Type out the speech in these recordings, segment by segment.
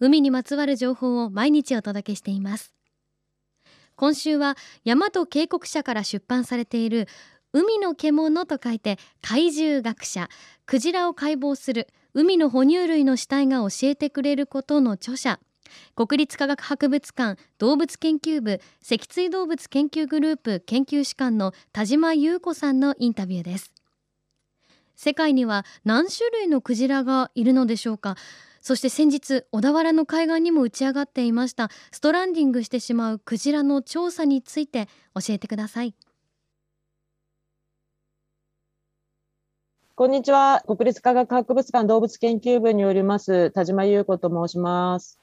海にまつわる情報を毎日お届けしています。今週は大和渓谷社から出版されている海の獣と書いて怪獣学者クジラを解剖する海の哺乳類の死体が教えてくれることの著者国立科学博物館動物研究部脊椎動物研究グループ研究士官の田島優子さんのインタビューです。世界には何種類のクジラがいるのでしょうか？そして先日小田原の海岸にも打ち上がっていましたストランディングしてしまうクジラの調査について教えてください。こんにちは。国立科学博物館動物研究部によります田島優子と申します。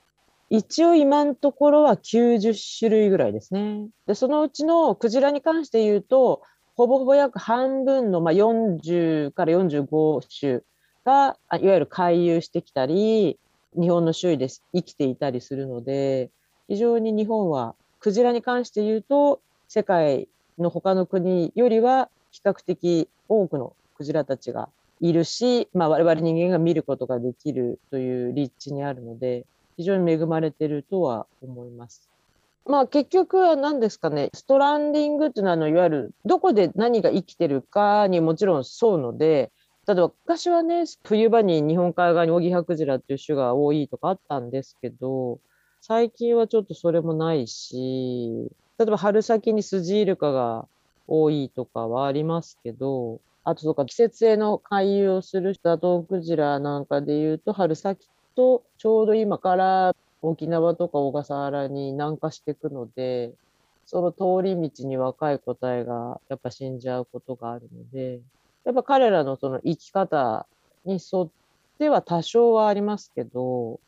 一応今のところは90種類ぐらいですね。でそのうちのクジラに関して言うとほぼほぼ約半分の、まあ、40から45種がいわゆる回遊してきたり日本の周囲で生きていたりするので非常に日本はクジラに関して言うと世界の他の国よりは比較的多くのクジラたちがいるし、まあ、我々人間が見ることができるという立地にあるので非常に恵まれてるとは思います。まあ結局は何ですかね、ストランディングっていうのはあのいわゆるどこで何が生きてるかにもちろん沿うので、例えば昔はね、冬場に日本海側にオギハクジラっていう種が多いとかあったんですけど、最近はちょっとそれもないし、例えば春先にスジイルカが多いとかはありますけど、あととか季節性の回遊をするザトウクジラなんかで言うと、春先とちょうど今から沖縄とか小笠原に南下していくので、その通り道に若い個体がやっぱ死んじゃうことがあるので、やっぱ彼らのその生き方に沿っては多少はありますけど、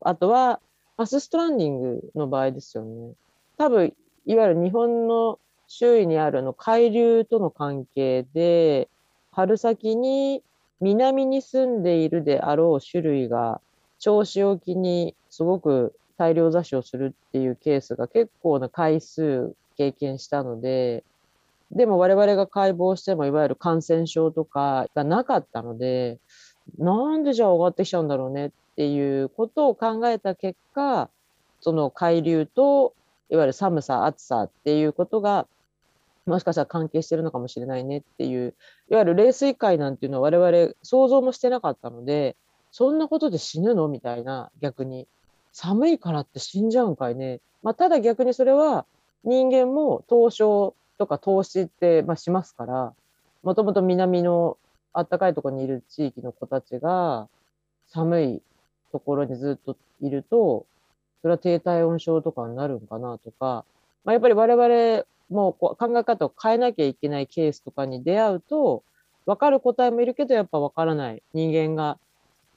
あとはマスストランディングの場合ですよね。多分、いわゆる日本の周囲にあるの海流との関係で、春先に南に住んでいるであろう種類が銚子沖にすごく大量雑種をするっていうケースが結構な回数経験したので、でも我々が解剖してもいわゆる感染症とかがなかったので、なんでじゃあ上がってきちゃうんだろうねっていうことを考えた結果、その海流といわゆる寒さ、暑さっていうことがもしかしたら関係してるのかもしれないねっていう、いわゆる冷水海なんていうのは我々想像もしてなかったので、そんなことで死ぬのみたいな逆に。寒いからって死んじゃうんかいね。まあ、ただ逆にそれは人間も凍傷とか投資って、まあ、しますから、もともと南の暖かいところにいる地域の子たちが寒いところにずっといると、それは低体温症とかになるんかなとか、まあ、やっぱり我々もこう考え方を変えなきゃいけないケースとかに出会うと、分かる答えもいるけど、やっぱ分からない人間が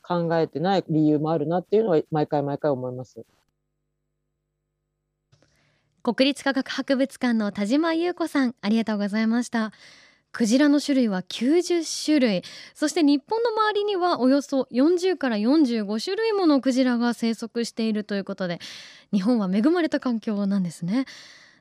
考えてない理由もあるなっていうのは毎回毎回思います。国立科学博物館の田島優子さんありがとうございました。クジラの種類は90種類。そして日本の周りにはおよそ40から45種類ものクジラが生息しているということで日本は恵まれた環境なんですね。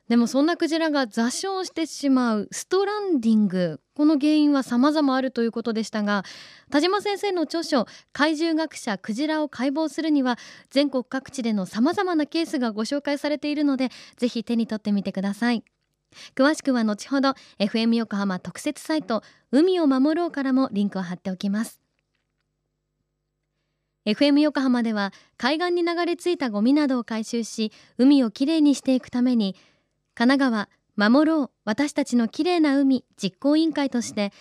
でもそんなクジラが座礁してしまうストランディング。この原因は様々あるということでしたが田島先生の著書怪獣学者クジラを解剖するには全国各地での様々なケースがご紹介されているのでぜひ手に取ってみてください。詳しくは後ほど FM 横浜特設サイト海を守ろうからもリンクを貼っておきます。FM 横浜では海岸に流れ着いたゴミなどを回収し海をきれいにしていくために神奈川守ろう私たちのきれいな海実行委員会として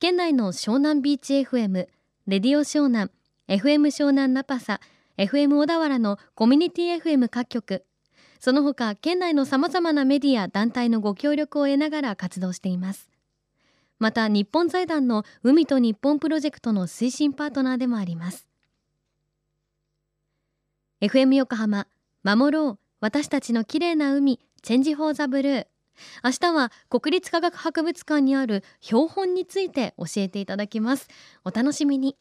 県内の湘南ビーチ FM レディオ湘南 FM 湘南ナパサ FM 小田原のコミュニティ FM 各局その他県内のさまざまなメディア団体のご協力を得ながら活動しています。また日本財団の海と日本プロジェクトの推進パートナーでもあります。FM 横浜守ろう私たちの綺麗な海チェンジフォーザブルー。明日は国立科学博物館にある標本について教えていただきます。お楽しみに。